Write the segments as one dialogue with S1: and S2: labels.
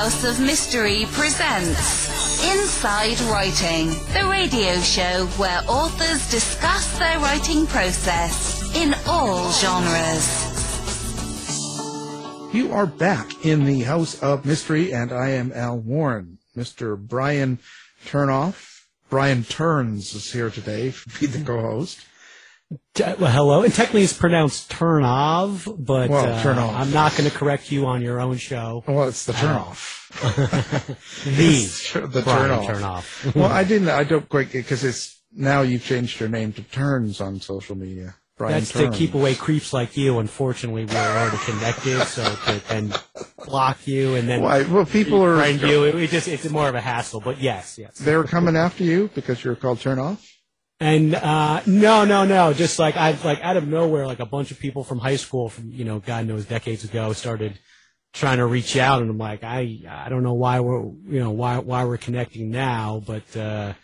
S1: House of Mystery presents Inside Writing, the radio show where authors discuss their writing process in all genres.
S2: You are back in the House of Mystery, and I am Al Warren. Mr. Brian Turnoff, Brian Turns is here today to be the co-host.
S3: Well, hello. And technically it's pronounced Turnov, but
S2: Well,
S3: uh,
S2: Turnoff.
S3: I'm not going to correct you on your own show.
S2: Well, it's the turnoff.
S3: The
S2: the turnoff.
S3: Turnoff.
S2: well, I didn't. I don't quite because it's now you've changed your name to Turns on social media. Brian
S3: That's
S2: Turns.
S3: to keep away creeps like you. Unfortunately, we're already connected, so to then block you and then
S2: Why? Well, people are.
S3: you, it, it just it's more of a hassle. But yes, yes.
S2: They're coming after you because you're called Turnoff.
S3: And uh no, no, no. Just like I like out of nowhere, like a bunch of people from high school, from you know, God knows decades ago, started trying to reach out, and I'm like, I I don't know why we're you know why why we're connecting now, but uh,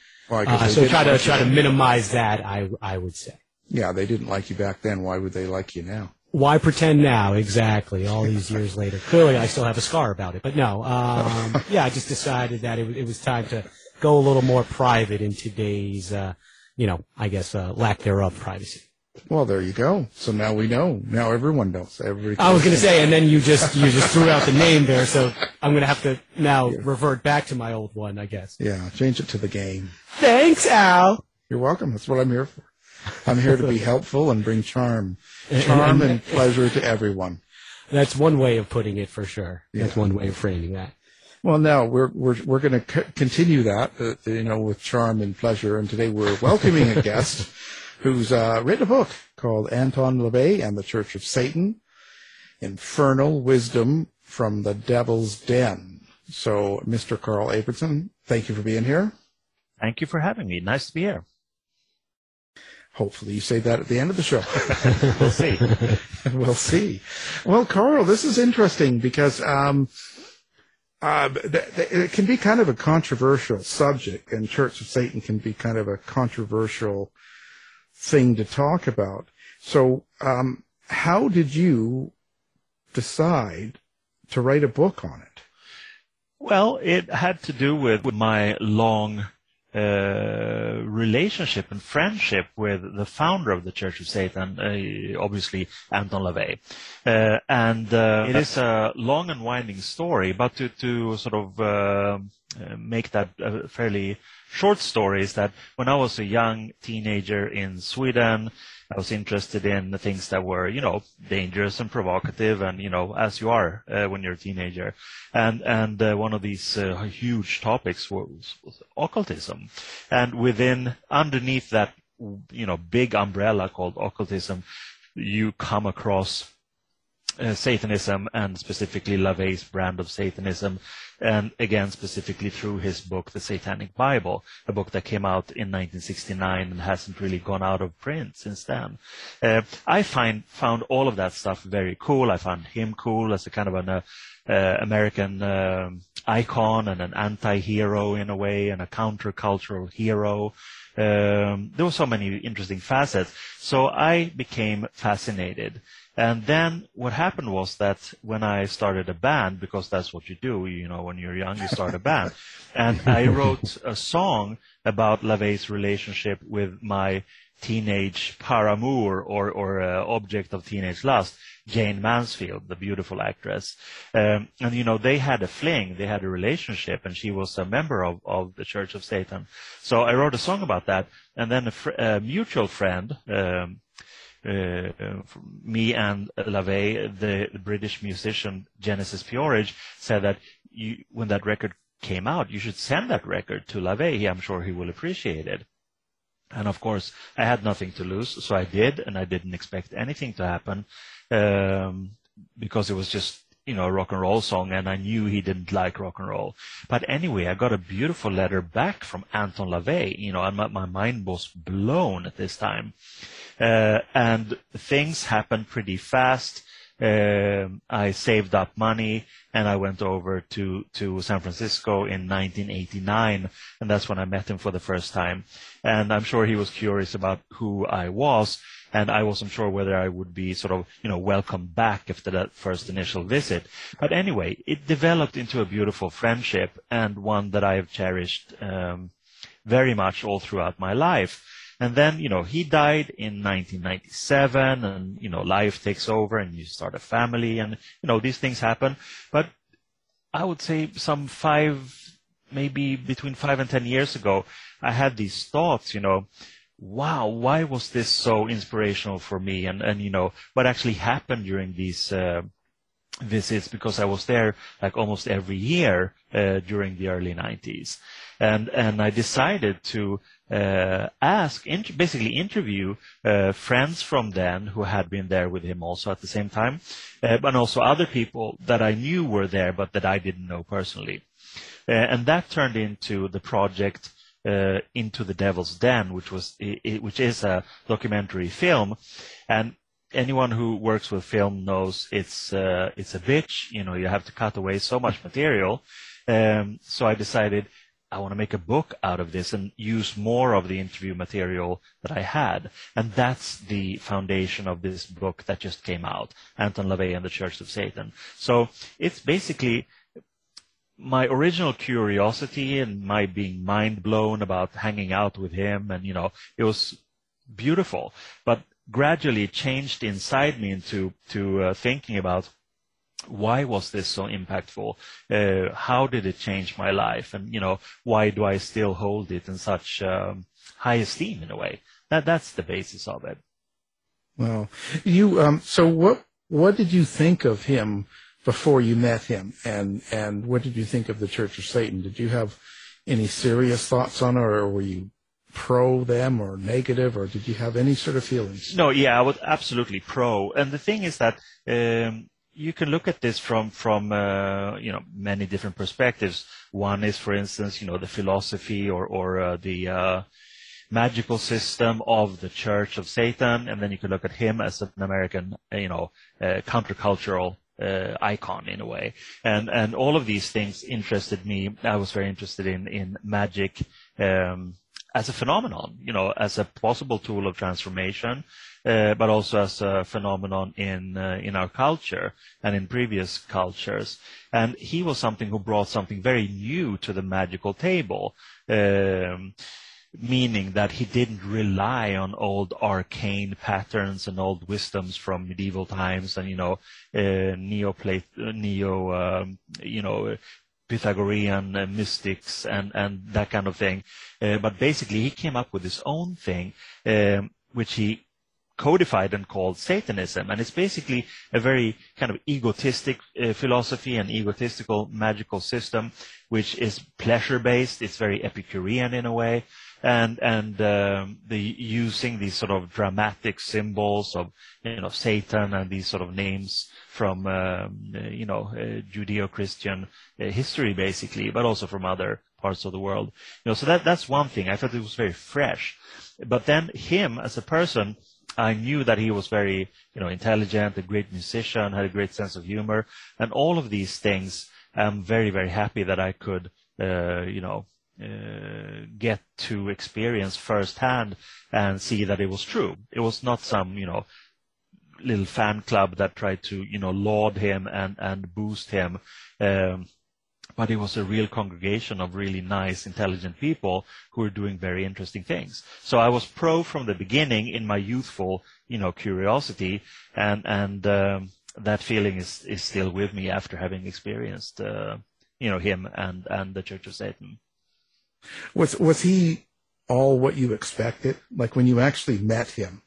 S2: 'cause
S3: uh so try to try to minimize that. I I would say.
S2: Yeah, they didn't like you back then. Why would they like you now?
S3: Why pretend now? Exactly. All these years later, clearly I still have a scar about it. But no, um, yeah, I just decided that it, was- it was time to go a little more private in today's, uh, you know, I guess uh, lack thereof privacy.
S2: Well, there you go. So now we know. Now everyone knows. Every
S3: I was going to say, and then you just you just threw out the name there, so I'm going to have to now revert back to my old one, I guess.
S2: Yeah, change it to the game.
S3: Thanks, Al.
S2: You're welcome. That's what I'm here for. I'm here to be helpful and bring charm, charm and pleasure to everyone.
S3: That's one way of putting it for sure. That's one way of framing that.
S2: Well, now we're we're we're going to c- continue that, uh, you know, with charm and pleasure. And today we're welcoming a guest who's uh, written a book called Anton LaVey and the Church of Satan: Infernal Wisdom from the Devil's Den. So, Mr. Carl Abrahamsson, thank you for being here.
S4: Thank you for having me. Nice to be here.
S2: Hopefully, you say that at the end of the show.
S4: We'll see.
S2: we'll see. Well, Carl, this is interesting because um, uh, it can be kind of a controversial subject, and Church of Satan can be kind of a controversial thing to talk about. So, um, how did you decide to write a book on it?
S4: Well, it had to do with my long uh, relationship and friendship with the founder of the Church of Satan, uh, obviously Anton LaVey. Uh, and uh, it is a long and winding story, but to, to sort of uh, uh, make that a fairly short story is that when I was a young teenager in Sweden, I was interested in the things that were, you know, dangerous and provocative, and you know, as you are uh, when you're a teenager. And and uh, one of these uh, huge topics was, was occultism, and within underneath that, you know, big umbrella called occultism, you come across uh, Satanism and specifically LaVey's brand of Satanism, and again specifically through his book, The Satanic Bible, a book that came out in 1969 and hasn't really gone out of print since then. Uh, I find found all of that stuff very cool. I found him cool as a kind of an uh, uh, American um icon and an anti-hero in a way, and a countercultural hero. Um, there were so many interesting facets. So I became fascinated. And then what happened was that when I started a band, because that's what you do, you know, when you're young, you start a band. And I wrote a song about LaVey's relationship with my teenage paramour or, or uh, object of teenage lust, Jayne Mansfield, the beautiful actress. Um, and, you know, they had a fling, they had a relationship, and she was a member of, of the Church of Satan. So I wrote a song about that. And then a, fr- a mutual friend, um, me and LaVey, the, the British musician Genesis P-Orridge, said that you, when that record came out, you should send that record to LaVey. I'm sure he will appreciate it. And of course, I had nothing to lose, so I did, and I didn't expect anything to happen um, because it was just you know a rock and roll song, and I knew he didn't like rock and roll. But anyway, I got a beautiful letter back from Anton LaVey, you know, and my, my mind was blown at this time. Uh, and things happened pretty fast. Um, I saved up money and I went over to, to San Francisco in 1989 and that's when I met him for the first time. And I'm sure he was curious about who I was. and I wasn't sure whether I would be sort of, you know, welcomed back after that first initial visit. But anyway, it developed into a beautiful friendship and one that I have cherished um, very much all throughout my life. And then, you know, he died in 1997 and, you know, life takes over and you start a family and, you know, these things happen. But I would say some five, maybe between five and ten years ago, I had these thoughts, you know, wow, why was this so inspirational for me? And, and, you know, what actually happened during these, uh, visits because I was there like almost every year uh, during the early 90s, and and I decided to uh, ask, int- basically interview uh, friends from then who had been there with him also at the same time, uh, but also other people that I knew were there but that I didn't know personally, uh, and that turned into the project. Uh, into the Devil's Den, which was which is a documentary film, and anyone who works with film knows it's uh, it's a bitch. You know, you have to cut away so much material. Um, so I decided I want to make a book out of this and use more of the interview material that I had, and that's the foundation of this book that just came out, Anton LaVey and the Church of Satan. So it's basically my original curiosity and my being mind blown about hanging out with him and you know it was beautiful but gradually changed inside me into to uh, thinking about why was this so impactful? Uh, how did it change my life? And you know, why do I still hold it in such um, high esteem in a way? That that's the basis of it.
S2: Well, you um, so what what did you think of him before you met him, and and what did you think of the Church of Satan? Did you have any serious thoughts on it, or were you pro them or negative, or did you have any sort of feelings?
S4: No, yeah, I was absolutely pro. And the thing is that um, you can look at this from from uh, you know many different perspectives. One is, for instance, you know the philosophy or or uh, the uh, magical system of the Church of Satan, and then you can look at him as an American, you know, uh, countercultural uh, icon in a way. And and all of these things interested me. I was very interested in in magic. Um, as a phenomenon, you know, as a possible tool of transformation, uh, but also as a phenomenon in uh, in our culture and in previous cultures. And he was something who brought something very new to the magical table. Um, meaning that he didn't rely on old arcane patterns and old wisdoms from medieval times and you know uh, neo neo um, you know Pythagorean uh, mystics and, and that kind of thing. Uh, but basically, he came up with his own thing, um, which he codified and called Satanism. And it's basically a very kind of egotistic uh, philosophy and egotistical magical system, which is pleasure based. It's very Epicurean in a way. And, and, um, the using these sort of dramatic symbols of, you know, Satan and these sort of names from, um, you know, uh, Judeo-Christian uh, history basically, but also from other parts of the world. You know, so that, that's one thing. I thought it was very fresh. But then him as a person, I knew that he was very, you know, intelligent, a great musician, had a great sense of humor, and all of these things. I'm very, very happy that I could, uh, you know, get to experience firsthand and see that it was true. It was not some, you know, little fan club that tried to, you know, laud him and and boost him. Um, but it was a real congregation of really nice, intelligent people who were doing very interesting things. So I was pro from the beginning in my youthful, you know, curiosity, and and um, that feeling is is still with me after having experienced, uh, you know, him and and the Church of Satan.
S2: Was was he all what you expected? Like when you actually met him,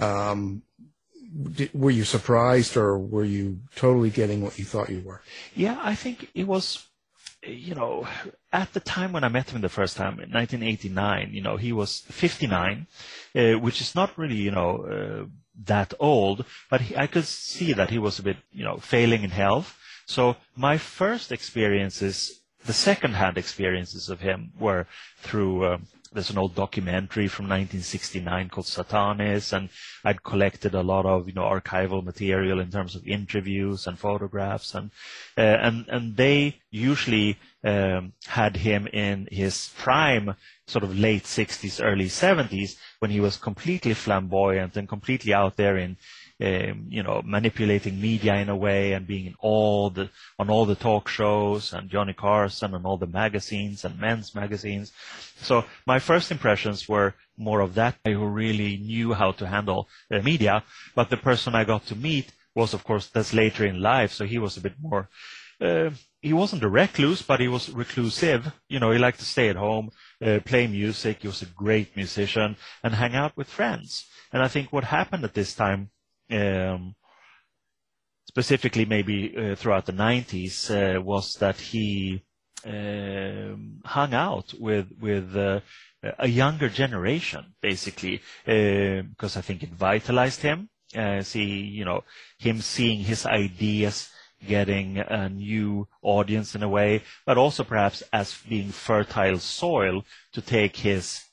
S2: um, did, were you surprised or were you totally getting what you thought you were?
S4: Yeah, I think it was you know, at the time when I met him the first time in 1989, you know, he was 59, uh, which is not really, you know, uh, that old, but he, I could see that he was a bit, you know, failing in health. So my first experiences, the second-hand experiences of him were through uh, there's an old documentary from 1969 called Satanis, and I'd collected a lot of you know archival material in terms of interviews and photographs, and uh, and and they usually um, had him in his prime, sort of late 60s, early 70s, when he was completely flamboyant and completely out there in um, you know, manipulating media in a way and being in all the on all the talk shows and Johnny Carson and all the magazines and men's magazines. So my first impressions were more of that guy who really knew how to handle the media. But the person I got to meet was, of course, that's later in life. So he was a bit more. Uh, he wasn't a recluse, but he was reclusive. You know, he liked to stay at home, uh, play music. He was a great musician and hang out with friends. And I think what happened at this time um, specifically maybe uh, throughout the 90s, uh, was that he um, hung out with with uh, a younger generation, basically, because I think it vitalized him. see, you know, him seeing his ideas getting a new audience in a way, but also perhaps as being fertile soil to take his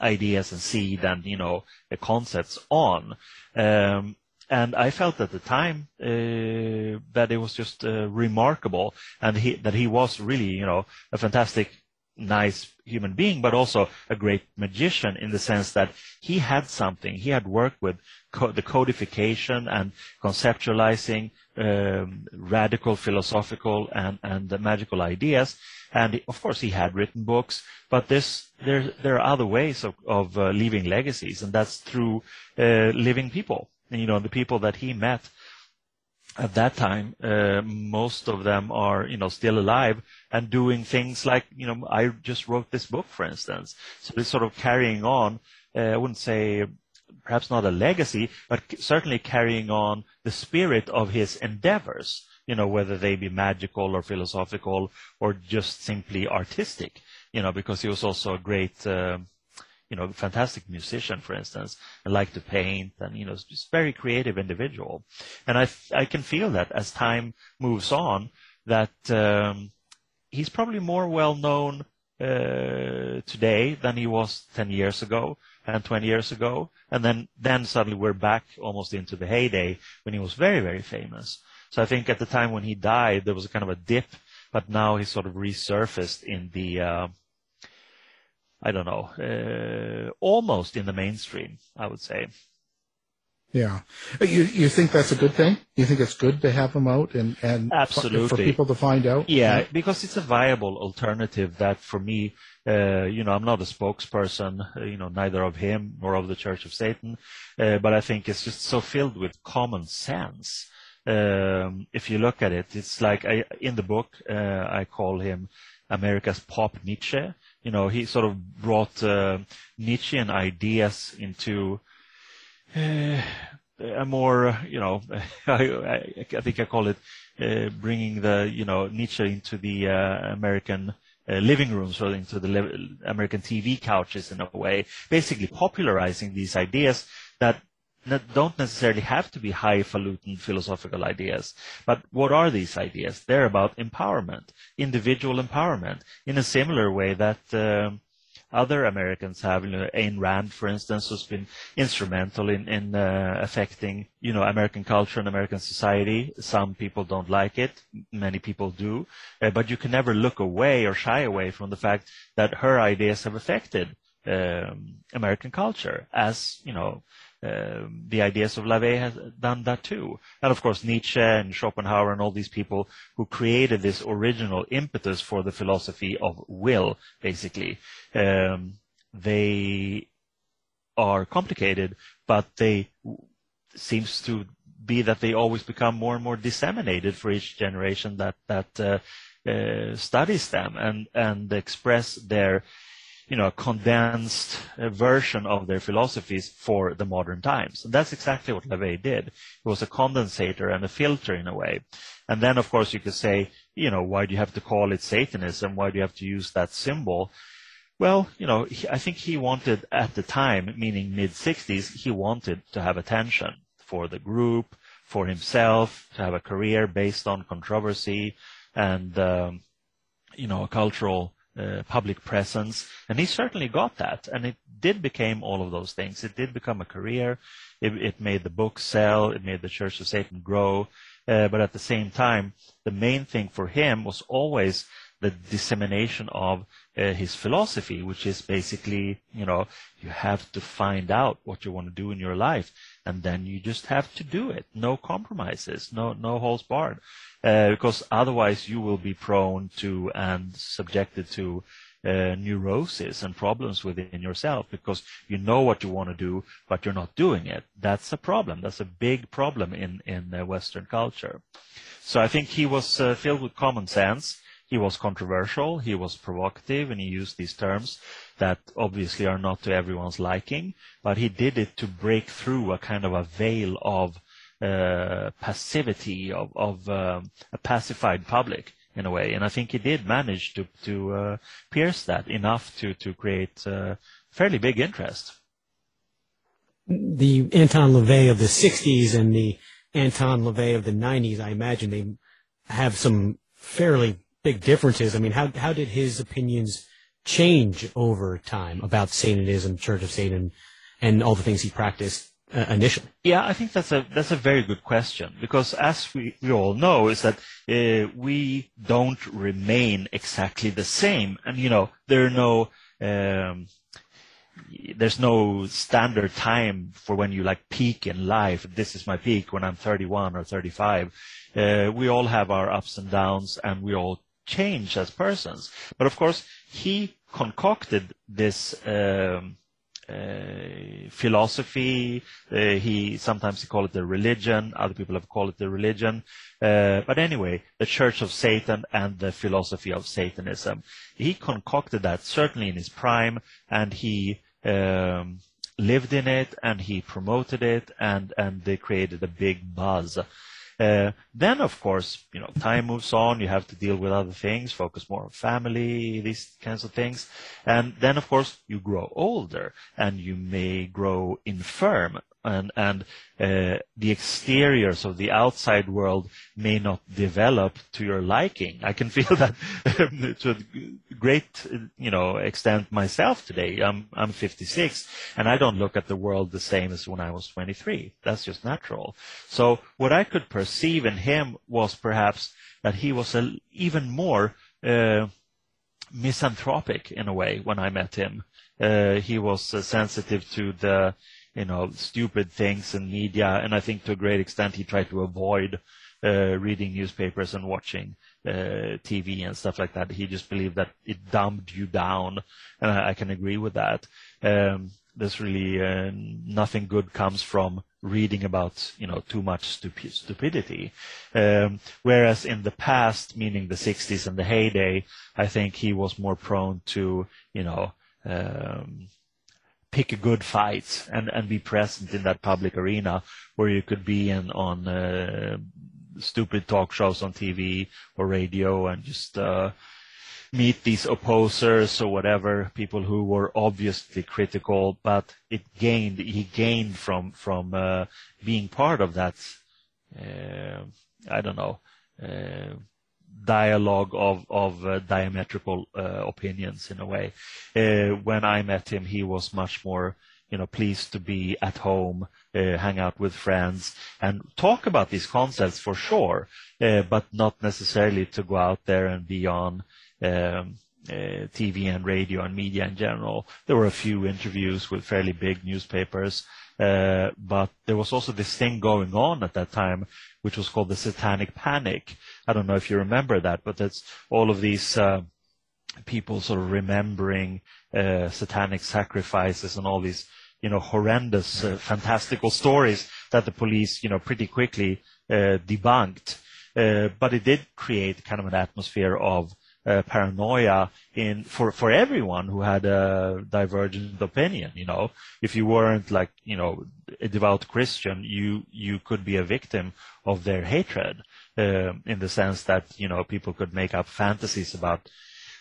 S4: ideas and seed and you know concepts on. Um, and I felt at the time uh, that it was just uh, remarkable, and he, that he was really, you know, a fantastic, nice human being, but also a great magician in the sense that he had something. He had worked with co- the codification and conceptualizing um, radical philosophical and and magical ideas, and of course he had written books. But this there there are other ways of of uh, leaving legacies, and that's through uh, living people you know, the people that he met at that time, uh, most of them are, you know, still alive and doing things like, you know, I just wrote this book, for instance. So it's sort of carrying on, uh, I wouldn't say perhaps not a legacy, but certainly carrying on the spirit of his endeavors, you know, whether they be magical or philosophical or just simply artistic, you know, because he was also a great, uh, you know, fantastic musician, for instance, and liked to paint and, you know, just very creative individual. And I, I can feel that as time moves on, that um, he's probably more well known today than he was 10 years ago and 20 years ago. And then, then suddenly we're back almost into the heyday when he was very, very famous. So I think at the time when he died, there was a kind of a dip, but now he's sort of resurfaced in the, uh, I don't know, uh, almost in the mainstream, I would say.
S2: Yeah, you you think that's a good thing? You think it's good to have them out and and
S4: absolutely
S2: for people to find out?
S4: Yeah, because it's a viable alternative. That for me, uh, you know, I'm not a spokesperson, uh, you know, neither of him nor of the Church of Satan, uh, but I think it's just so filled with common sense. Um, if you look at it, it's like I, in the book uh, I call him America's pop Nietzsche you know, he sort of brought uh, Nietzschean ideas into a more, you know, I, I, think I call it uh, bringing the, you know, Nietzsche into the uh, American uh, living rooms or into the li- American TV couches in a way, basically popularizing these ideas that don't necessarily have to be highfalutin philosophical ideas. But what are these ideas? They're about empowerment, individual empowerment, in a similar way that um, other Americans have. You know, Ayn Rand, for instance, has been instrumental in, in uh, affecting, you know, American culture and American society. Some people don't like it. Many people do. Uh, but you can never look away or shy away from the fact that her ideas have affected um, American culture as, you know, um, the ideas of LaVey has done that too. And of course, Nietzsche and Schopenhauer and all these people who created this original impetus for the philosophy of will, basically. Um, they are complicated, but they seems to be that they always become more and more disseminated for each generation that that uh, uh, studies them and and express their you know, a condensed uh, version of their philosophies for the modern times. And that's exactly what LaVey did. It was a condensator and a filter in a way. And then, of course, you could say, you know, why do you have to call it Satanism? Why do you have to use that symbol? Well, you know, I think he wanted at the time, meaning mid 60s, he wanted to have attention for the group, for himself, to have a career based on controversy and, um, you know, a cultural uh, public presence, and he certainly got that, and it did become all of those things. It did become a career. It, it made the book sell. It made the Church of Satan grow. Uh, but at the same time, the main thing for him was always the dissemination of uh, his philosophy, which is basically, you know, you have to find out what you want to do in your life, and then you just have to do it. No compromises, no no holds barred, uh, because otherwise you will be prone to and subjected to uh, neurosis and problems within yourself because you know what you want to do, but you're not doing it. That's a problem. That's a big problem in in uh, Western culture. So I think he was uh, filled with common sense he was controversial, he was provocative, and he used these terms that obviously are not to everyone's liking, but he did it to break through a kind of a veil of uh, passivity, of, of um, a pacified public in a way. And I think he did manage to, to uh, pierce that enough to, to create uh, fairly big interest.
S3: The Anton LaVey of the 60s and the Anton LaVey of the 90s, I imagine they have some fairly big differences. I mean, how how did his opinions change over time about Satanism, Church of Satan, and all the things he practiced uh, initially?
S4: Yeah, I think that's a that's a very good question because as we, we all know is that uh, we don't remain exactly the same, and you know there are no. Um, there's no standard time for when you like peak in life. This is my peak when I'm 31 or 35. Uh, we all have our ups and downs, and we all change as persons. But of course, he concocted this um, uh, philosophy. Uh, he sometimes he called it the religion. Other people have called it the religion. Uh, but anyway, the Church of Satan and the philosophy of Satanism. He concocted that certainly in his prime, and he um, lived in it, and he promoted it, and and they created a big buzz. Uh, then, of course, you know, time moves on. You have to deal with other things, focus more on family, these kinds of things. And then, of course, you grow older and you may grow infirm and and uh, the exteriors of the outside world may not develop to your liking. I can feel that to great you know extent myself today. I'm I'm 56 and I don't look at the world the same as when I was 23. That's just natural. So what I could perceive in him was perhaps that he was a, even more uh, misanthropic in a way when I met him. Uh, he was uh, sensitive to the you know, stupid things in media. And I think to a great extent he tried to avoid uh, reading newspapers and watching uh, TV and stuff like that. He just believed that it dumbed you down, and I, I can agree with that. Um, there's really uh, nothing good comes from reading about you know too much stupi- stupidity. Um, whereas in the past, meaning the 60s and the heyday, I think he was more prone to you know. Um, pick a good fight and, and be present in that public arena where you could be in on uh, stupid talk shows on TV or radio and just uh, meet these opposers or whatever people who were obviously critical, but it gained he gained from from uh, being part of that. Uh, I don't know uh, dialogue of of uh, diametrical uh, opinions in a way. When I met him, he was much more you know pleased to be at home, uh, hang out with friends, and talk about these concepts for sure, uh, but not necessarily to go out there and be on. Um, uh, TV and radio and media in general. There were a few interviews with fairly big newspapers, uh, but there was also this thing going on at that time, which was called the Satanic Panic. I don't know if you remember that, but that's all of these uh, people sort of remembering uh, satanic sacrifices and all these, you know, horrendous, uh, fantastical stories that the police, you know, pretty quickly uh, debunked. but it did create kind of an atmosphere of uh, paranoia in for for everyone who had a divergent opinion. You know, if you weren't like you know a devout Christian, you you could be a victim of their hatred uh, in the sense that you know people could make up fantasies about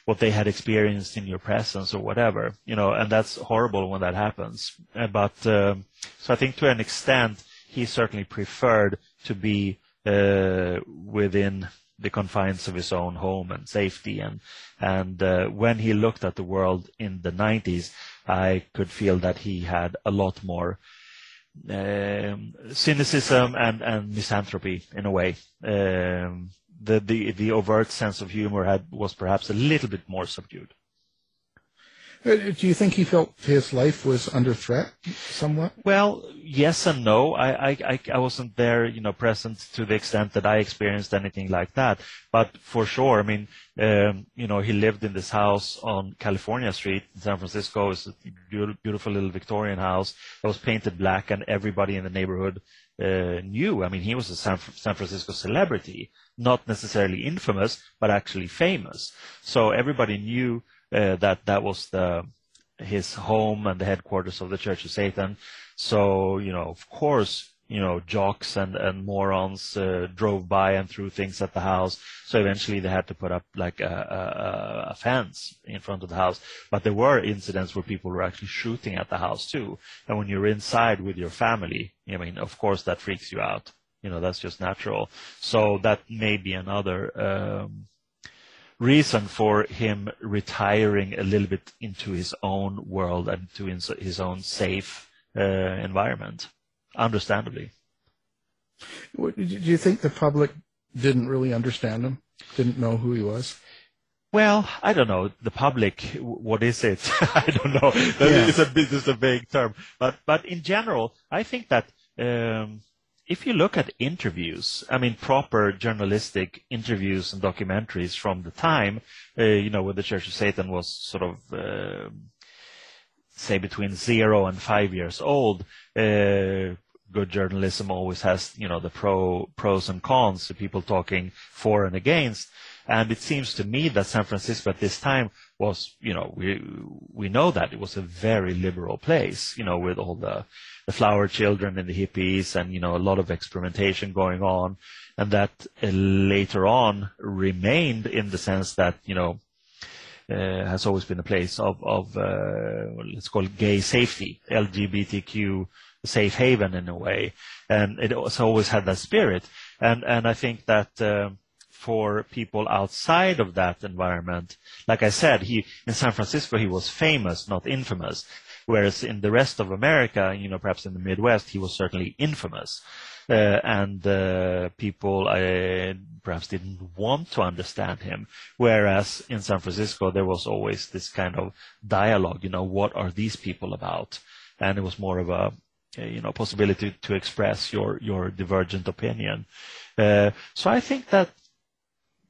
S4: what they had experienced in your presence or whatever. You know, and that's horrible when that happens. Uh, but um, so I think to an extent, he certainly preferred to be uh, within the confines of his own home and safety. And and uh, when he looked at the world in the 90s, I could feel that he had a lot more um, cynicism and, and misanthropy in a way. Um, the, the the overt sense of humor had was perhaps a little bit more subdued.
S2: Uh, do you think he felt his life was under threat somewhat?
S4: Well, yes and no. I, I, I wasn't there, you know, present to the extent that I experienced anything like that. But for sure, I mean, um, you know, he lived in this house on California Street in San Francisco. It's a beautiful little Victorian house. that was painted black, and everybody in the neighborhood uh, knew. I mean, he was a San, San Francisco celebrity, not necessarily infamous, but actually famous. So everybody knew uh, that that was the his home and the headquarters of the Church of Satan. So you know, of course, you know, jocks and and morons uh, drove by and threw things at the house. So eventually, they had to put up like a, a, a, fence in front of the house. But there were incidents where people were actually shooting at the house too. And when you're inside with your family, I mean, of course, that freaks you out. You know, that's just natural. So that may be another. Um, reason for him retiring a little bit into his own world and to his own safe uh, environment, understandably.
S2: Do you think the public didn't really understand him? Didn't know who he was?
S4: Well, I don't know. The public, what is it? I don't know. Yeah. It's a it's a vague term, but but in general, I think that um, if you look at interviews, I mean, proper journalistic interviews and documentaries from the time, uh, you know, when the Church of Satan was sort of, uh, say, between zero and five years old, uh, good journalism always has, you know, the pro, pros and cons, the people talking for and against. And it seems to me that San Francisco at this time was, you know, we we know that it was a very liberal place, you know, with all the the flower children and the hippies and, you know, a lot of experimentation going on. And that uh, later on remained in the sense that, you know, uh, has always been a place of, of uh, let's call it gay safety, LGBTQ safe haven in a way. And it has always had that spirit. And, and I think that, uh, for people outside of that environment, like I said, he, in San Francisco, he was famous, not infamous. Whereas in the rest of America, you know, perhaps in the Midwest, he was certainly infamous. Uh, and uh, people uh, perhaps didn't want to understand him. Whereas in San Francisco, there was always this kind of dialogue, you know, what are these people about? And it was more of a, you know, possibility to express your, your divergent opinion. Uh, so I think that,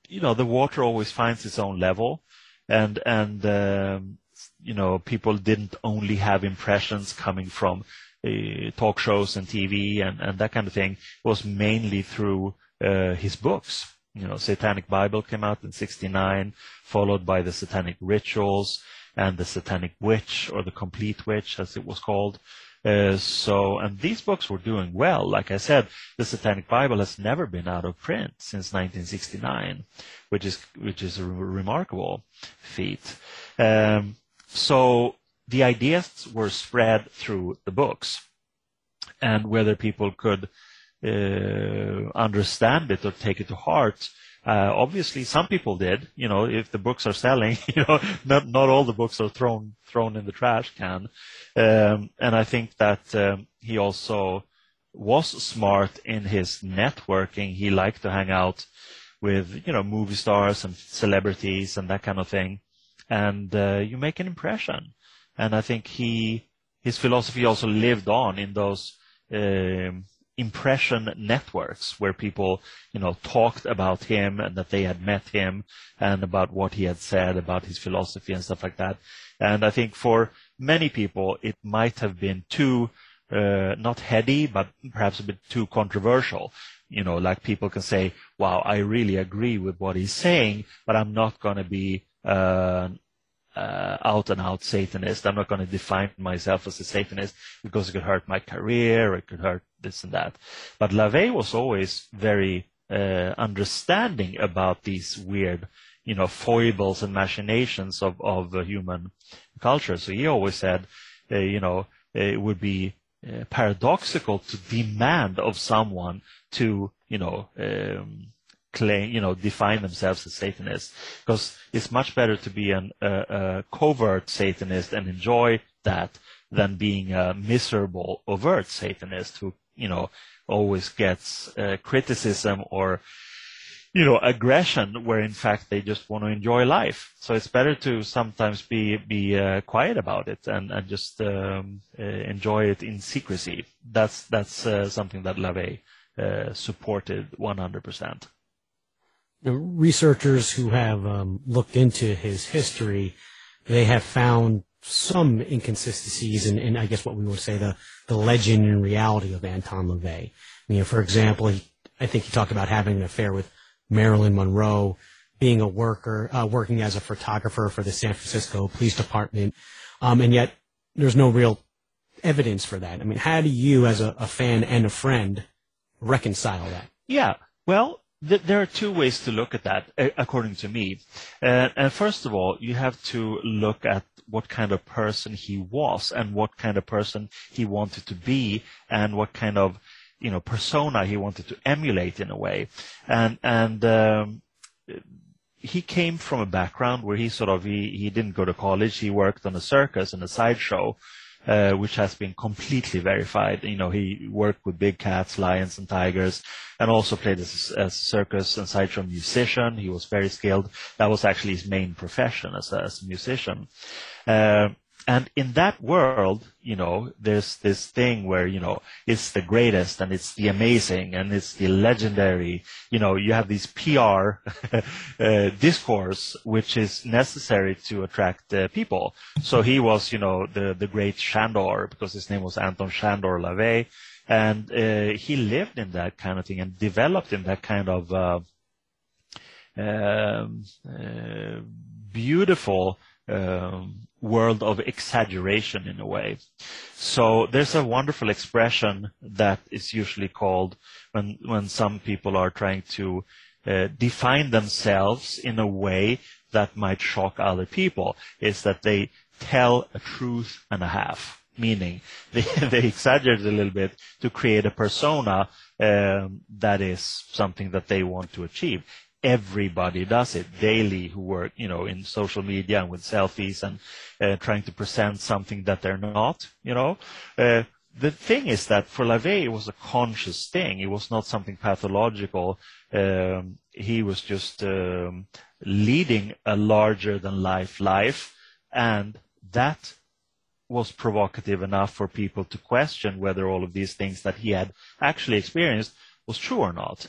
S4: you know, the water always finds its own level and, and, um, you know, people didn't only have impressions coming from uh, talk shows and TV and, and that kind of thing. It was mainly through uh, his books. You know, Satanic Bible came out in 69, followed by the Satanic Rituals and the Satanic Witch or the Complete Witch as it was called. Uh, so, and these books were doing well. Like I said, the Satanic Bible has never been out of print since 1969, which is which is a remarkable feat. Um, so the ideas were spread through the books, and whether people could uh, understand it or take it to heart. Uh, obviously, some people did. You know, if the books are selling, you know, not not all the books are thrown thrown in the trash can. Um, and I think that um, he also was smart in his networking. He liked to hang out with you know movie stars and celebrities and that kind of thing and uh, you make an impression. And I think he his philosophy also lived on in those um, impression networks where people, you know, talked about him and that they had met him and about what he had said about his philosophy and stuff like that. And I think for many people, it might have been too, uh, not heady, but perhaps a bit too controversial. You know, like people can say, wow, I really agree with what he's saying, but I'm not going to be uh, uh, out and out Satanist. I'm not going to define myself as a Satanist because it could hurt my career, it could hurt this and that. But LaVey was always very uh, understanding about these weird, you know, foibles and machinations of of human culture. So he always said, uh, you know, it would be uh, paradoxical to demand of someone to, you know. Um, claim, you know, define themselves as Satanists, because it's much better to be an, a, covert Satanist and enjoy that than being a miserable overt Satanist who, you know, always gets uh, criticism or you know aggression where in fact they just want to enjoy life. So it's better to sometimes be be uh, quiet about it and and just um, uh, enjoy it in secrecy. That's that's uh, something that LaVey uh, supported 100%
S3: researchers who have um, looked into his history they have found some inconsistencies in, in, I guess what we would say the, the legend and reality of Anton LaVey. You know, for example, he, I think he talked about having an affair with Marilyn Monroe, being a worker, uh, working as a photographer for the San Francisco Police Department, um, and yet there's no real evidence for that. I mean, how do you, as a, a fan and a friend, reconcile that?
S4: Yeah, well, th- there are two ways to look at that, uh, according to me. Uh, and first of all, you have to look at what kind of person he was and what kind of person he wanted to be and what kind of you know persona he wanted to emulate in a way. And and um, he came from a background where he sort of he, he didn't go to college. He worked on a circus and a sideshow uh, which has been completely verified. You know, he worked with big cats, lions, and tigers, and also played as, a circus and sideshow musician. He was very skilled. That was actually his main profession as a, as a musician. Uh, and in that world, you know, there's this thing where, you know, it's the greatest and it's the amazing and it's the legendary, you know, you have these PR uh, discourse, which is necessary to attract uh, people. So he was, you know, the, the great Szandor because his name was Anton Szandor LaVey. And uh, he lived in that kind of thing and developed in that kind of uh, um, uh, beautiful um, world of exaggeration in a way. So there's a wonderful expression that is usually called when when some people are trying to uh, define themselves in a way that might shock other people is that they tell a truth and a half meaning they, they exaggerate a little bit to create a persona um, that is something that they want to achieve everybody does it daily who work, you know, in social media and with selfies and uh, trying to present something that they're not, you know. Uh, the thing is that for LaVey, it was a conscious thing. It was not something pathological. Um, he was just um, leading a larger than life life, and that was provocative enough for people to question whether all of these things that he had actually experienced was true or not.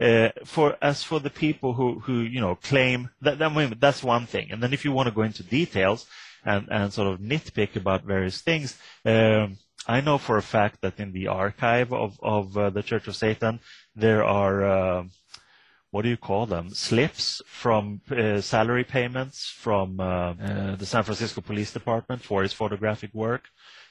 S4: Uh, for as for the people who who you know claim that, that that's one thing, and then if you want to go into details and and sort of nitpick about various things. Um, I know for a fact that in the archive of of uh, the Church of Satan there are uh, what do you call them slips from uh, salary payments from uh, uh, the San Francisco Police Department for his photographic work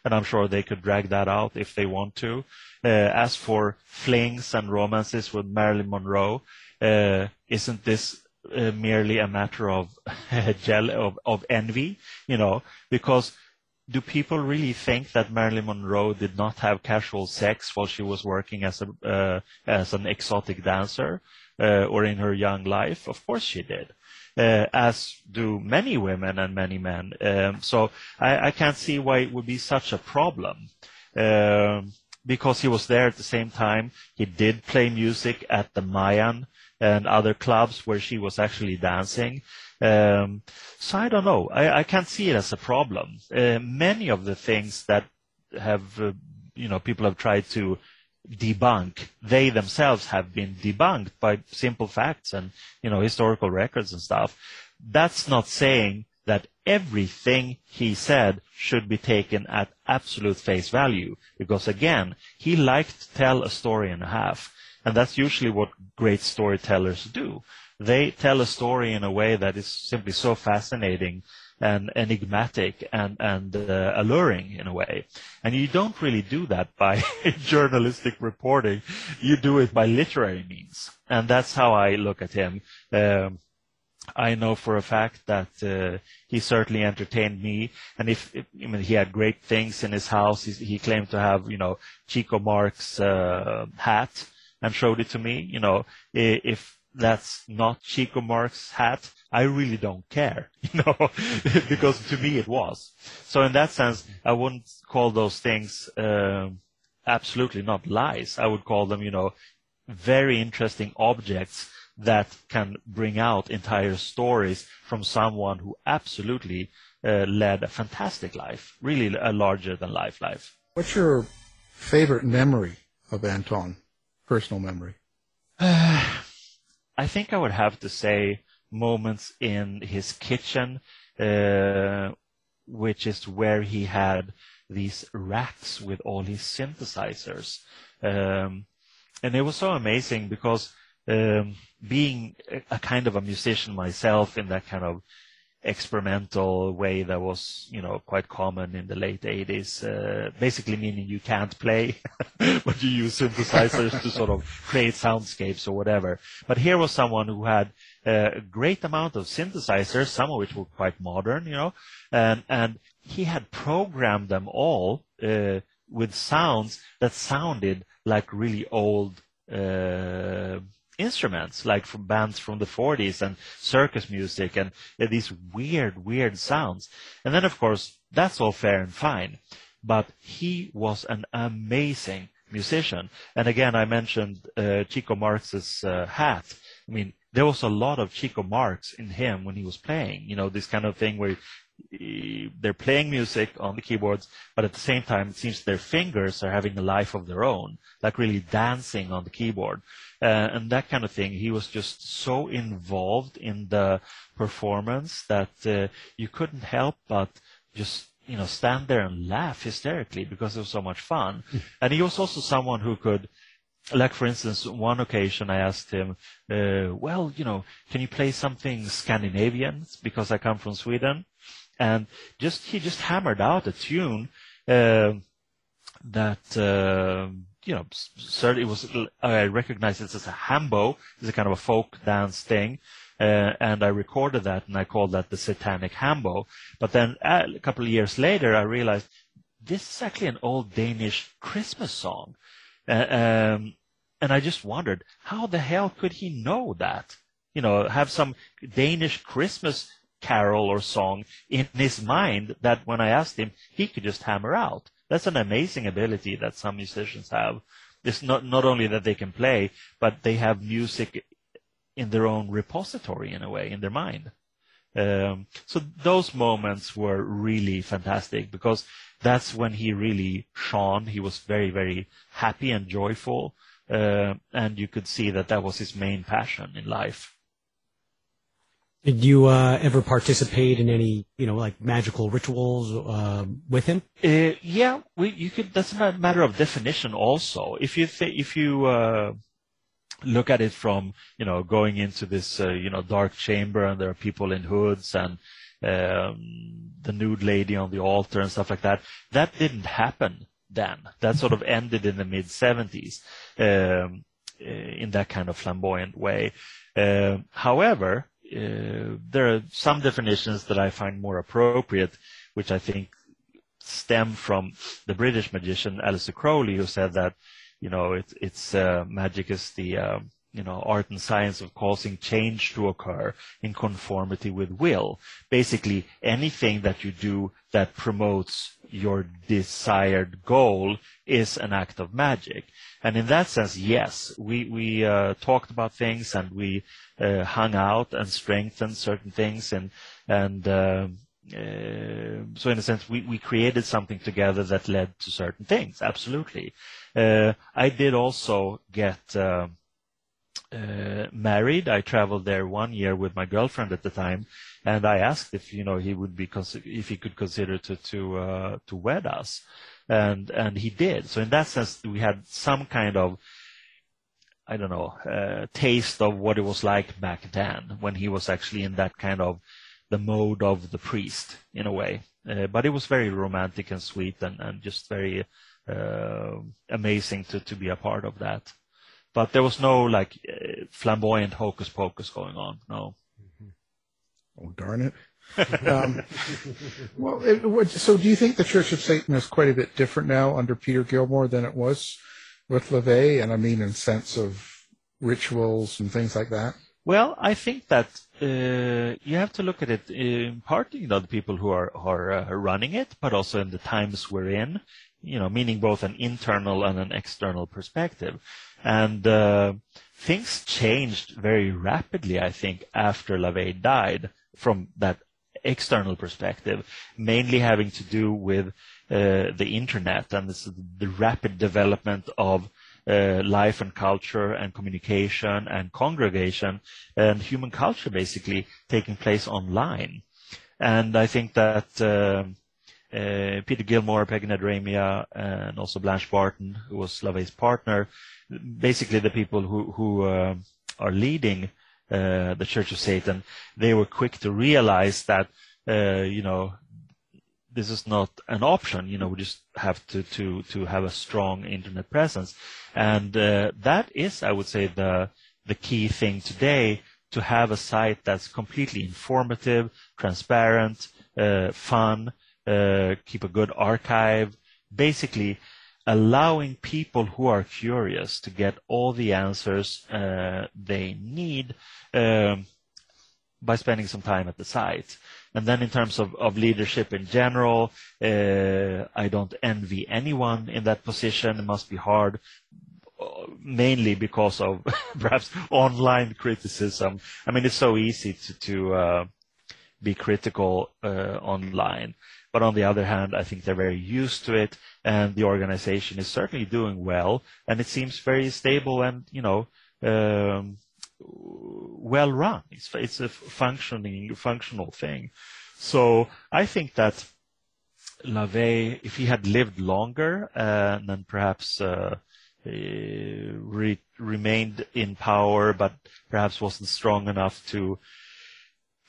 S4: and I'm sure they could drag that out if they want to. Uh, as for flings and romances with Marilyn Monroe, uh, isn't this uh, merely a matter of, of of envy? You know, because do people really think that Marilyn Monroe did not have casual sex while she was working as a uh, as an exotic dancer uh, or in her young life? Of course she did uh, as do many women and many men. Um, so I, I, can't see why it would be such a problem. Um, because he was there at the same time. He did play music at the Mayan and other clubs where she was actually dancing. Um, so I don't know. I, I, can't see it as a problem. Uh, many of the things that have, uh, you know, people have tried to debunk. They themselves have been debunked by simple facts and, you know, historical records and stuff. That's not saying that everything he said should be taken at absolute face value. Because again, he liked to tell a story and a half. And that's usually what great storytellers do. They tell a story in a way that is simply so fascinating and enigmatic and and uh, alluring in a way. And you don't really do that by journalistic reporting. You do it by literary means, and that's how I look at him. Um, I know for a fact that uh, he certainly entertained me, and if, I mean he had great things in his house, he, he claimed to have you know Chico Marx uh, hat and showed it to me. You know, if that's not Chico Marx' hat, I really don't care, you know, because to me it was. So in that sense, I wouldn't call those things um, absolutely not lies. I would call them, you know, very interesting objects that can bring out entire stories from someone who absolutely uh, led a fantastic life, really a larger than life life.
S2: What's your favorite memory of Anton? Personal memory.
S4: I think I would have to say moments in his kitchen, uh, which is where he had these racks with all his synthesizers. Um, and it was so amazing because um, being a, a, kind of a musician myself in that kind of experimental way that was, you know, quite common in the late 80s, uh, basically meaning you can't play, but you use synthesizers to sort of create soundscapes or whatever. But here was someone who had a great amount of synthesizers, some of which were quite modern, you know, and, and he had programmed them all uh, with sounds that sounded like really old uh, instruments, like from bands from the 40s and circus music and uh, these weird, weird sounds. And then, of course, that's all fair and fine. But he was an amazing musician. And again, I mentioned uh, Chico Marx's uh, hat. I mean, there was a lot of Chico Marx in him when he was playing. You know, this kind of thing where they're playing music on the keyboards, but at the same time, it seems their fingers are having a life of their own, like really dancing on the keyboard, uh, and that kind of thing. He was just so involved in the performance that uh, you couldn't help but just you know stand there and laugh hysterically because it was so much fun. and he was also someone who could like for instance, one occasion I asked him, uh, well, you know, can you play something Scandinavian because I come from Sweden? and just he just hammered out a tune uh, that uh, you know certainly was I recognized it as a hambo, it's a kind of a folk dance thing. Uh, and I recorded that and I called that the Satanic Hambo. But then uh, a couple of years later, I realized this is actually an old Danish Christmas song. Uh, um, and I just wondered, how the hell could he know that? You know, have some Danish Christmas carol or song in his mind that when I asked him, he could just hammer out. That's an amazing ability that some musicians have. It's not, not only that they can play, but they have music in their own repository in a way, in their mind. Um, so those moments were really fantastic because that's when he really shone. He was very, very happy and joyful. Uh, and you could see that that was his main passion in life.
S3: Did you uh, ever participate in any, you know, like magical rituals uh, with him?
S4: Uh, yeah, we, you could. That's a matter of definition. Also, if you th- if you uh, look at it from, you know, going into this, uh, you know, dark chamber and there are people in hoods and um, the nude lady on the altar and stuff like that, that didn't happen then. That sort of ended in the mid '70s um, in that kind of flamboyant way. Uh, however uh, there are some definitions that I find more appropriate, which I think stem from the British magician Aleister Crowley, who said that, you know, it, it's uh, magic is the uh, you know art and science of causing change to occur in conformity with will. Basically, anything that you do that promotes your desired goal is an act of magic. And in that sense, yes, we we uh, talked about things and we uh, hung out and strengthened certain things, and and uh, uh, so in a sense, we we created something together that led to certain things. Absolutely, uh, I did also get. Uh, married. I traveled there one year with my girlfriend at the time, and I asked if you know he would be if he could consider to to uh, to wed us and and he did. So in that sense, we had some kind of I don't know uh, taste of what it was like back then when he was actually in that kind of the mode of the priest in a way. Uh, but it was very romantic and sweet and, and just very uh, amazing to, to be a part of that. But there was no like uh, flamboyant hocus pocus going on. No.
S2: Oh darn it! um, well, it, so do you think the Church of Satan is quite a bit different now under Peter Gilmore than it was with LaVey? And I mean, in sense of rituals and things like that?
S4: Well, I think that uh, you have to look at it in part, you know, the people who are are uh, running it, but also in the times we're in, you know, meaning both an internal and an external perspective. And uh, things changed very rapidly, I think, after LaVey died from that external perspective, mainly having to do with uh, the internet and this, the rapid development of uh, life and culture and communication and congregation and human culture basically taking place online. And I think that uh, Peter Gilmore, Peggy Nadramia, and also Blanche Barton, who was LaVey's partner, basically the people who, who uh, are leading uh, the Church of Satan, they were quick to realize that, uh, you know, this is not an option. You know, we just have to to to have a strong internet presence, and uh, that is, I would say, the the key thing today to have a site that's completely informative, transparent, uh, fun, uh, keep a good archive, basically allowing people who are curious to get all the answers uh, they need um, by spending some time at the site. And then in terms of, of leadership in general, uh, I don't envy anyone in that position. It must be hard, uh, mainly because of perhaps online criticism. I mean, it's so easy to, to uh, be critical uh, online. But on the other hand, I think they're very used to it, and the organization is certainly doing well, and it seems very stable and, you know, um, well run. It's, it's a functioning, functional thing. So I think that LaVey, if he had lived longer uh, and then perhaps uh, re- remained in power, but perhaps wasn't strong enough to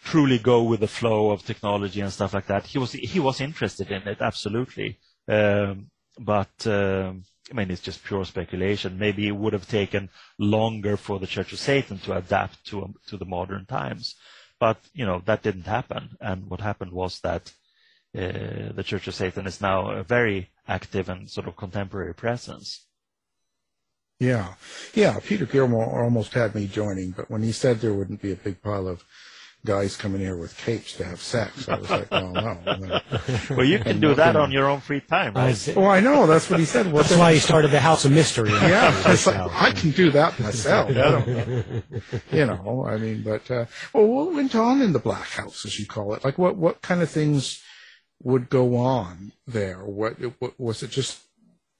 S4: truly go with the flow of technology and stuff like that. He was he was interested in it absolutely, um, but um, I mean it's just pure speculation. Maybe it would have taken longer for the Church of Satan to adapt to um, to the modern times, but you know that didn't happen. And what happened was that uh, the Church of Satan is now a very active and sort of contemporary presence.
S2: Yeah, yeah. Peter Gilmore almost had me joining, but when he said there wouldn't be a big pile of guys coming here with capes to have sex. I was like, oh no.
S4: well, you can do that on your own free time, right?
S2: Oh, I know. That's what he said.
S3: Well, that's why he started the House of Mystery.
S2: yeah, it's like, I can do that myself. you know, I mean, but uh, well, what went on in the Black House, as you call it? Like, what what kind of things would go on there? What, what was it? Just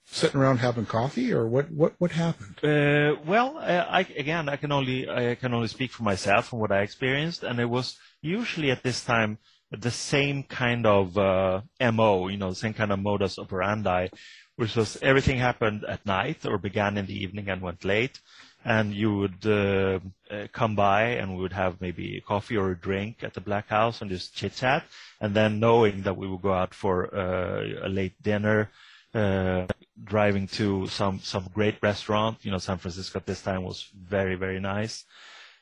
S2: sitting around having coffee, or what? What what happened?
S4: Uh, well, uh, I, again, I can only I can only speak for myself and what I experienced, and it was usually at this time the same kind of uh, mo, you know, the same kind of modus operandi, which was everything happened at night or began in the evening and went late, and you would uh, uh, come by and we would have maybe a coffee or a drink at the Black House and just chit chat, and then knowing that we would go out for uh, a late dinner uh, driving to some some great restaurant. You know, San Francisco at this time was very very nice,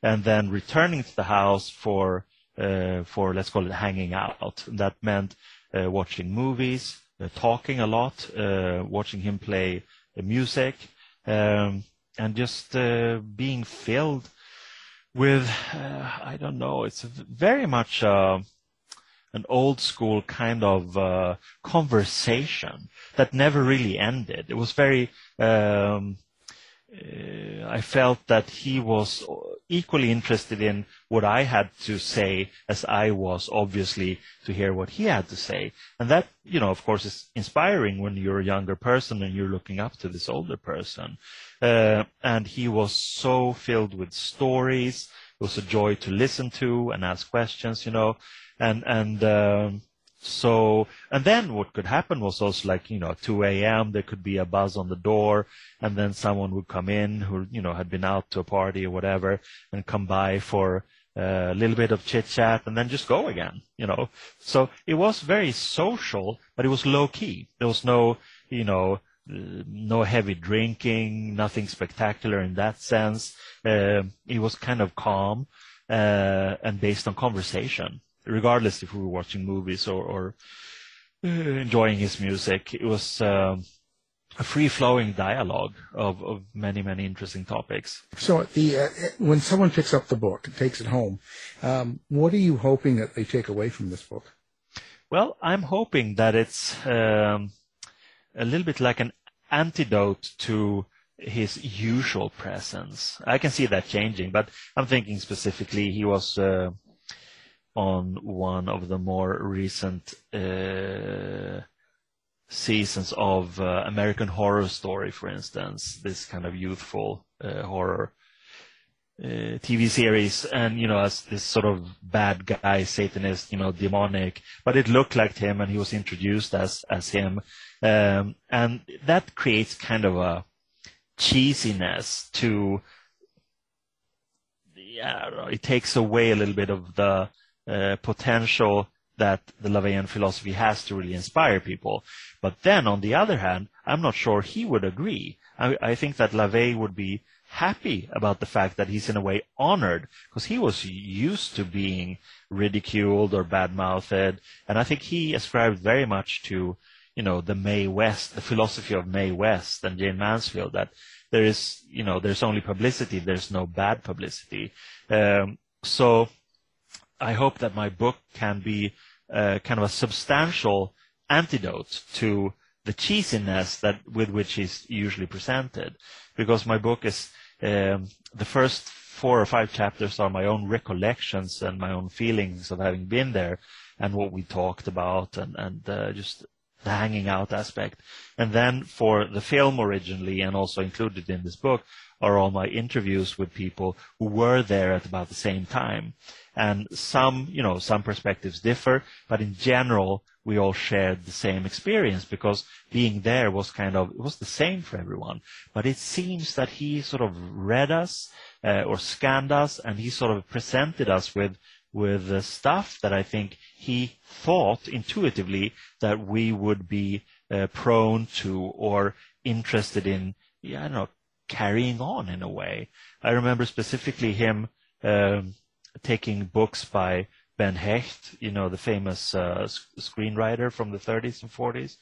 S4: and then returning to the house for uh, for let's call it hanging out. That meant uh, watching movies, uh, talking a lot, uh, watching him play music, um, and just being filled with I don't know. It's very much an old school kind of uh, conversation that never really ended. It was very. Um, uh, I felt that he was equally interested in what I had to say as I was, obviously, to hear what he had to say. And that, you know, of course, is inspiring when you're a younger person and you're looking up to this older person. Uh, and he was so filled with stories. It was a joy to listen to and ask questions, you know and and um, so and then what could happen was also like you know 2 a.m. there could be a buzz on the door, and then someone would come in who you know had been out to a party or whatever, and come by for uh, a little bit of chit chat, and then just go again. You know, so it was very social, but it was low key. There was no you know no heavy drinking, nothing spectacular in that sense. Uh, it was kind of calm uh, and based on conversation regardless if we were watching movies or, or uh, enjoying his music. It was um, a free flowing dialogue of, of many, many interesting topics.
S2: So the uh, when someone picks up the book and takes it home, um, what are you hoping that they take away from this book?
S4: Well, I'm hoping that it's um, a little bit like an antidote to his usual presence. I can see that changing, but I'm thinking specifically he was uh, on one of the more recent uh, seasons of uh, American Horror Story, for instance, this kind of youthful uh, horror uh, TV series, and you know, as this sort of bad guy, Satanist, you know, demonic, but it looked like him, and he was introduced as as him, um, and that creates kind of a cheesiness to. Yeah, it takes away a little bit of the uh, potential that the LaVeyan philosophy has to really inspire people. But then, on the other hand, I'm not sure he would agree. I, I think that LaVey would be happy about the fact that he's in a way honored because he was used to being ridiculed or bad-mouthed, and I think he ascribed very much to, you know, the Mae West, the philosophy of Mae West and Jayne Mansfield that there is, you know, there's only publicity, there's no bad publicity. Um, so I hope that my book can be uh, kind of a substantial antidote to the cheesiness that with which he's usually presented, because my book is um, the first four or five chapters are my own recollections and my own feelings of having been there and what we talked about and and uh, just the hanging out aspect. And then for the film originally and also included in this book are all my interviews with people who were there at about the same time. And some, you know, some perspectives differ, but in general, we all shared the same experience because being there was kind of, it was the same for everyone. But it seems that he sort of read us, uh, or scanned us, and he sort of presented us with, with the stuff that I think he thought intuitively that we would be uh, prone to or interested in, yeah, I don't know, carrying on in a way. I remember specifically him, um, taking books by Ben Hecht, you know, the famous uh, screenwriter from the 30s and 40s,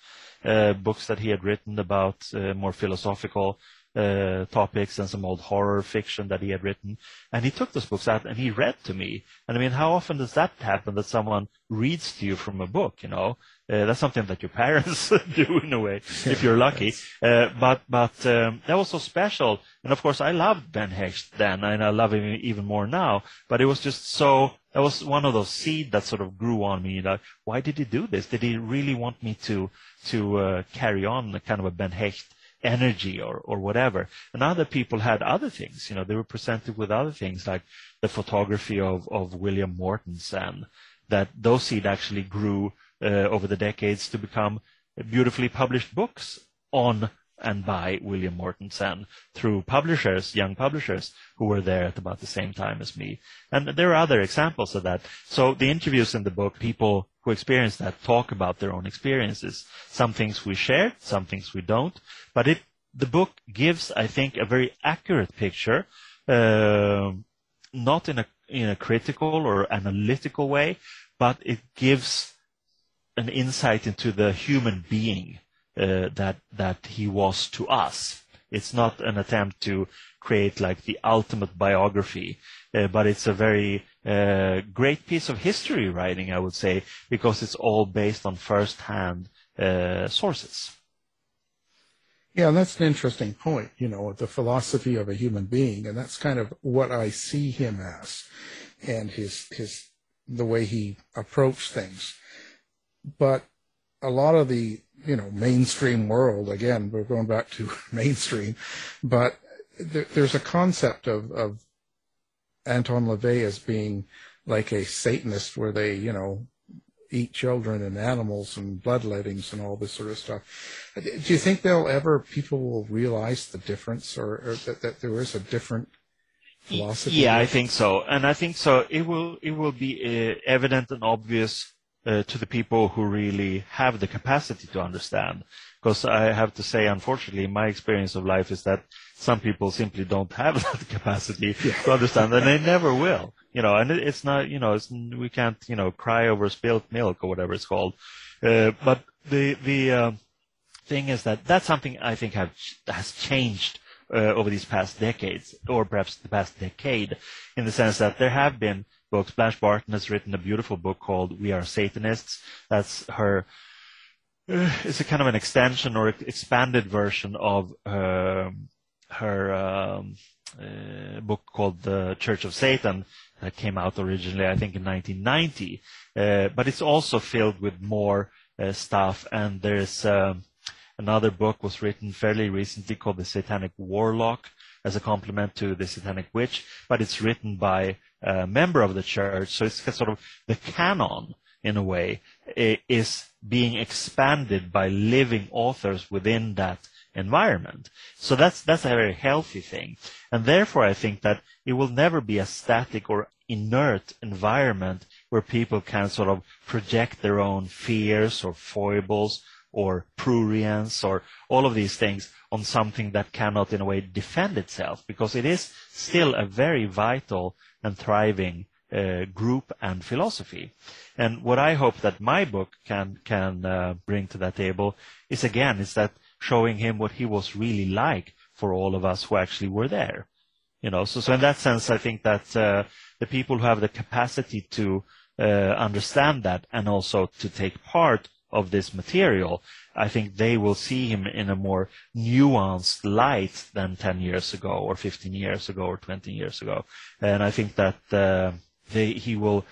S4: uh, books that he had written about uh, more philosophical uh, topics and some old horror fiction that he had written. And he took those books out and he read to me. And I mean, how often does that happen that someone reads to you from a book, you know? Uh, that's something that your parents do in a way, if you're lucky. Uh, but but um, that was so special. And of course, I loved Ben Hecht then, and I love him even more now. But it was just so that was one of those seeds that sort of grew on me. Like, why did he do this? Did he really want me to to uh, carry on kind of a Ben Hecht energy or or whatever? And other people had other things. You know, they were presented with other things like the photography of of William Mortensen. That those seeds actually grew uh, over the decades to become beautifully published books on and by William Mortensen through publishers, young publishers who were there at about the same time as me. And there are other examples of that. So the interviews in the book, people who experience that talk about their own experiences. Some things we share, some things we don't. But it, the book gives, I think, a very accurate picture, uh, not in a in a critical or analytical way, but it gives an insight into the human being uh, that that he was to us. It's not an attempt to create like the ultimate biography, uh, but it's a very uh, great piece of history writing, I would say, because it's all based on first-hand uh, sources.
S2: Yeah, that's an interesting point, you know, the philosophy of a human being, and that's kind of what I see him as, and his his the way he approached things. But a lot of the you know mainstream world. Again we're going back to mainstream. But there, there's a concept of of Anton LaVey as being like a satanist where they you know eat children and animals and bloodlettings and all this sort of stuff. Do you think they'll ever people will realize the difference or, or that, that there is a different philosophy
S4: yeah i think so. And i think so. It will it will be uh, evident and obvious uh, to the people who really have the capacity to understand. Because I have to say, unfortunately, my experience of life is that some people simply don't have that capacity yeah. to understand, and they never will. You know, and it, it's not, you know, we can't, you know, cry over spilled milk or whatever it's called. Uh, but the the uh, thing is that that's something I think have, has changed uh, over these past decades, or perhaps the past decade, in the sense that there have been books. Blanche Barton has written a beautiful book called "We Are Satanists." That's her. Uh, it's a kind of an extension or expanded version of her, her um, uh, book called "The Church of Satan" that came out originally, I think, in 1990. Uh, but it's also filled with more uh, stuff, and there's. Um, Another book was written fairly recently called The Satanic Warlock as a complement to The Satanic Witch, but it's written by a member of the church. So it's sort of the canon, in a way, is being expanded by living authors within that environment. So that's, that's a very healthy thing. And therefore I think that it will never be a static or inert environment where people can sort of project their own fears or foibles or prurience or all of these things on something that cannot in a way defend itself because it is still a very vital and thriving uh, group and philosophy. And what I hope that my book can can uh, bring to that table is again is that showing him what he was really like for all of us who actually were there. You know, so so in that sense, I think that uh, the people who have the capacity to uh, understand that and also to take part of this material, I think they will see him in a more nuanced light than 10 years ago or 15 years ago or 20 years ago. And I think that uh, they, he will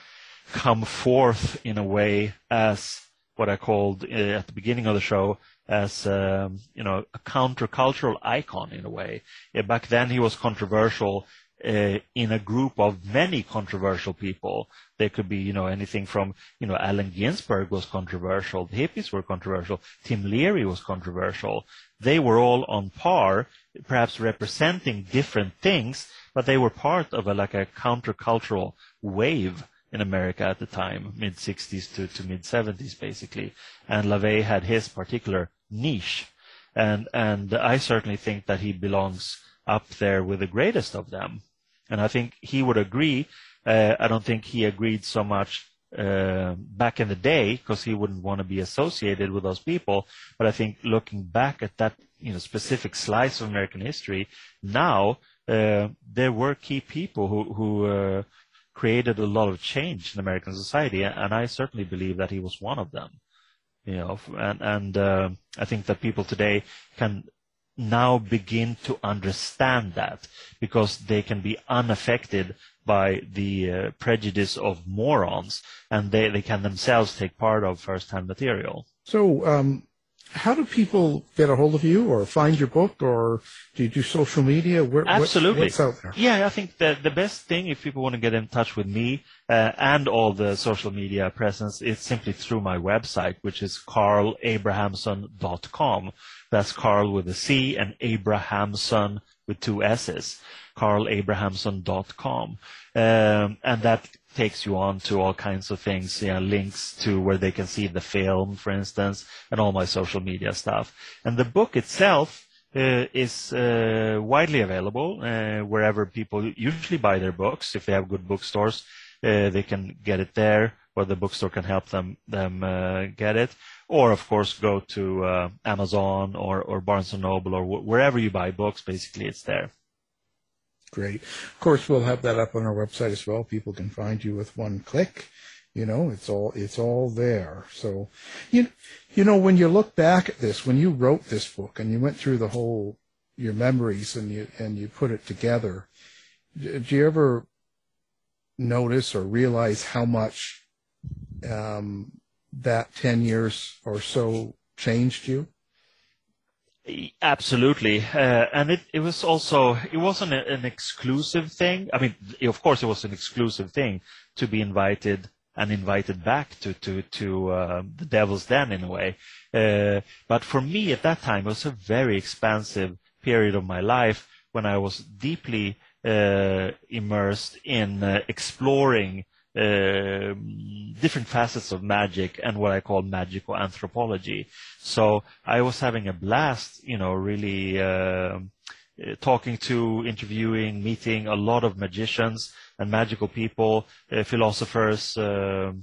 S4: come forth in a way as what I called uh, at the beginning of the show as um, you know a countercultural icon in a way. Yeah, back then he was controversial uh, in a group of many controversial people. There could be, you know, anything from, you know, Allen Ginsberg was controversial, the hippies were controversial, Tim Leary was controversial. They were all on par, perhaps representing different things, but they were part of a like a countercultural wave in America at the time, mid 60s to, to mid 70s basically. And LaVey had his particular niche. And, and I certainly think that he belongs up there with the greatest of them. And I think he would agree. Uh, I don't think he agreed so much uh, back in the day because he wouldn't want to be associated with those people. But I think looking back at that you know specific slice of American history, now uh, there were key people who who uh, created a lot of change in American society, and I certainly believe that he was one of them. You know, and and uh, I think that people today can now begin to understand that because they can be unaffected by the uh, prejudice of morons and they, they can themselves take part of first-hand material.
S2: So, um, how do people get a hold of you or find your book or do you do social media?
S4: Where, Absolutely.
S2: what's out there?
S4: Yeah, I think that the best thing if people want to get in touch with me uh, and all the social media presence is simply through my website, which is carlabrahamsson.com. That's Carl with a C and Abrahamsson with two S's, carlabrahamsson.com. Um, and that takes you on to all kinds of things, you know, links to where they can see the film, for instance, and all my social media stuff. And the book itself uh, is uh, widely available uh, wherever people usually buy their books. If they have good bookstores, uh, they can get it there, or the bookstore can help them them uh, get it or of course go to uh, Amazon or, or Barnes and Noble or wh- wherever you buy books. Basically, it's there.
S2: Great. Of course, we'll have that up on our website as well. People can find you with one click. You know, it's all it's all there. So, you you know, when you look back at this, when you wrote this book and you went through the whole your memories and you and you put it together, do you ever notice or realize how much um, that 10 years or so changed you?
S4: Absolutely. Uh, and it, it was also, it wasn't an exclusive thing. I mean, of course it was an exclusive thing to be invited and invited back to, to, to, uh, the Devil's Den in a way. Uh, but for me at that time, it was a very expansive period of my life when I was deeply, uh, immersed in uh, exploring um, different facets of magic and what I call magical anthropology. So I was having a blast, you know, really uh, talking to, interviewing, meeting a lot of magicians and magical people, uh, philosophers, uh,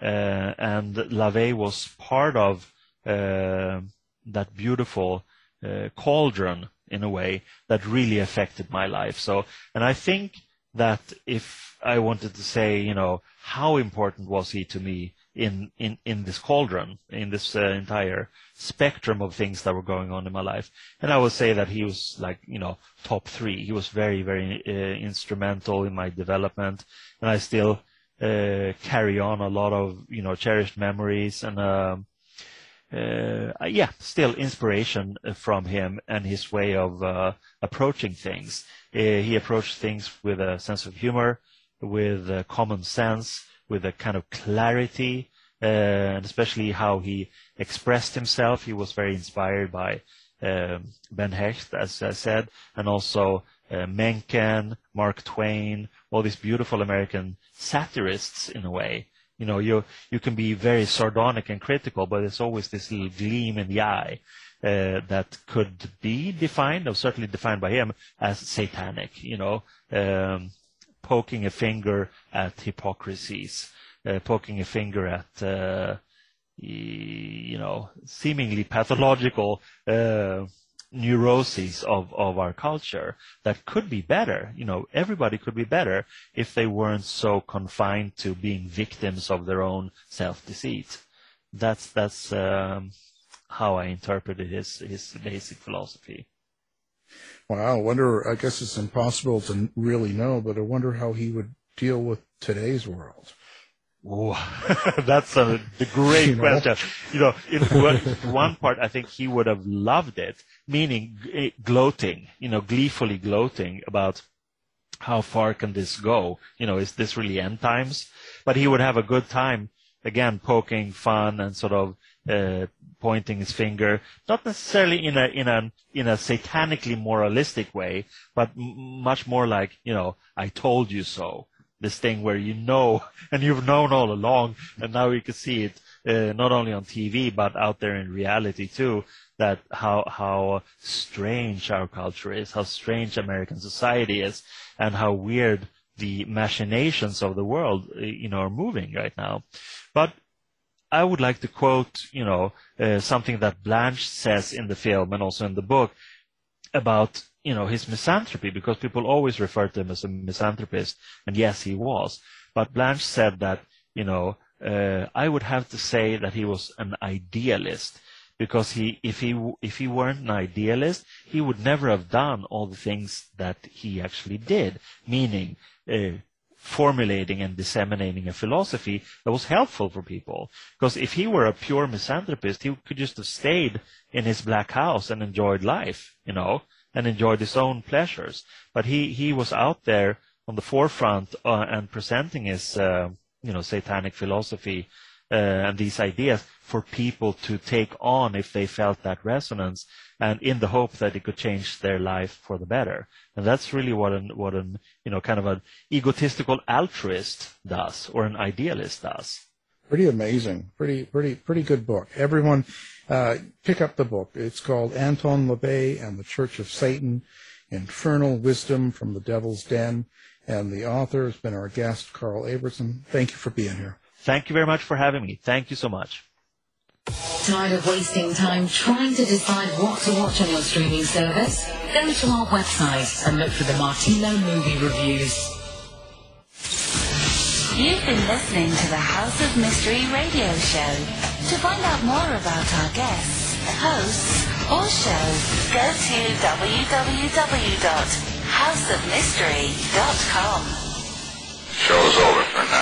S4: uh and LaVey was part of uh, that beautiful uh, cauldron in a way that really affected my life. So, and I think that if I wanted to say, you know, how important was he to me in in in this cauldron, in this uh, entire spectrum of things that were going on in my life, and I would say that he was like, you know, top three. He was very very uh, instrumental in my development, and I still uh, carry on a lot of you know cherished memories and. Um, uh, yeah, still inspiration from him and his way of uh, approaching things. Uh, he approached things with a sense of humor, with uh, common sense, with a kind of clarity, uh, and especially how he expressed himself. He was very inspired by um, Ben Hecht, as I said, and also uh, Mencken, Mark Twain, all these beautiful American satirists in a way you know, you you can be very sardonic and critical, but there's always this little gleam in the eye uh, that could be defined, or certainly defined by him, as satanic. You know, um, poking a finger at hypocrisies, uh, poking a finger at uh, you know seemingly pathological uh, neuroses of, of our culture that could be better. You know, everybody could be better if they weren't so confined to being victims of their own self-deceit. That's, that's, um, how I interpreted his, his basic philosophy.
S2: Wow. I wonder, I guess it's impossible to really know, but I wonder how he would deal with today's world.
S4: Ooh, that's a the great you know? question. You know, in one, one part, I think he would have loved it, meaning eh, gloating, you know, gleefully gloating about how far can this go? You know, is this really end times? But he would have a good time, again, poking fun and sort of uh, pointing his finger, not necessarily in a in a in a satanically moralistic way, but m- much more like, you know, I told you so. This thing where you know and you've known all along and now you can see it uh, not only on TV but out there in reality too that how how strange our culture is how strange American society is and how weird the machinations of the world uh, you know are moving right now. But I would like to quote you know uh, something that Blanche says in the film and also in the book about you know, his misanthropy because people always refer to him as a misanthropist, and yes, he was. But Blanche said that, you know, uh, I would have to say that he was an idealist because he, if he, if he weren't an idealist, he would never have done all the things that he actually did, meaning, uh, formulating and disseminating a philosophy that was helpful for people. Because if he were a pure misanthropist, he could just have stayed in his black house and enjoyed life, you know and enjoyed his own pleasures. But he, he was out there on the forefront uh, and presenting his, uh, you know, satanic philosophy and these ideas for people to take on if they felt that resonance, and in the hope that it could change their life for the better. And that's really what an what an you know kind of an egotistical altruist does or an idealist does.
S2: Pretty amazing. Pretty pretty pretty good book. Everyone uh, pick up the book. It's called Anton LaVey and the Church of Satan, Infernal Wisdom from the Devil's Den. And the author has been our guest, Carl Abrahamsson. Thank you for being here.
S4: Thank you very much for having me. Thank you so much.
S5: Tired of wasting time trying to decide what to watch on your streaming service? Go to our website and look for the Martino movie reviews.
S1: You've been listening to the House of Mystery radio show. To find out more about our guests, hosts, or shows, go to www.houseofmystery.com.
S6: Show's over for now.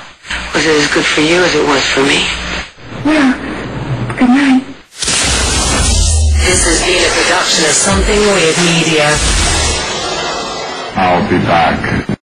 S5: Was it as good for you as it was for me?
S7: Yeah. Good night.
S5: This has been a production of Something Weird Media.
S6: I'll be back.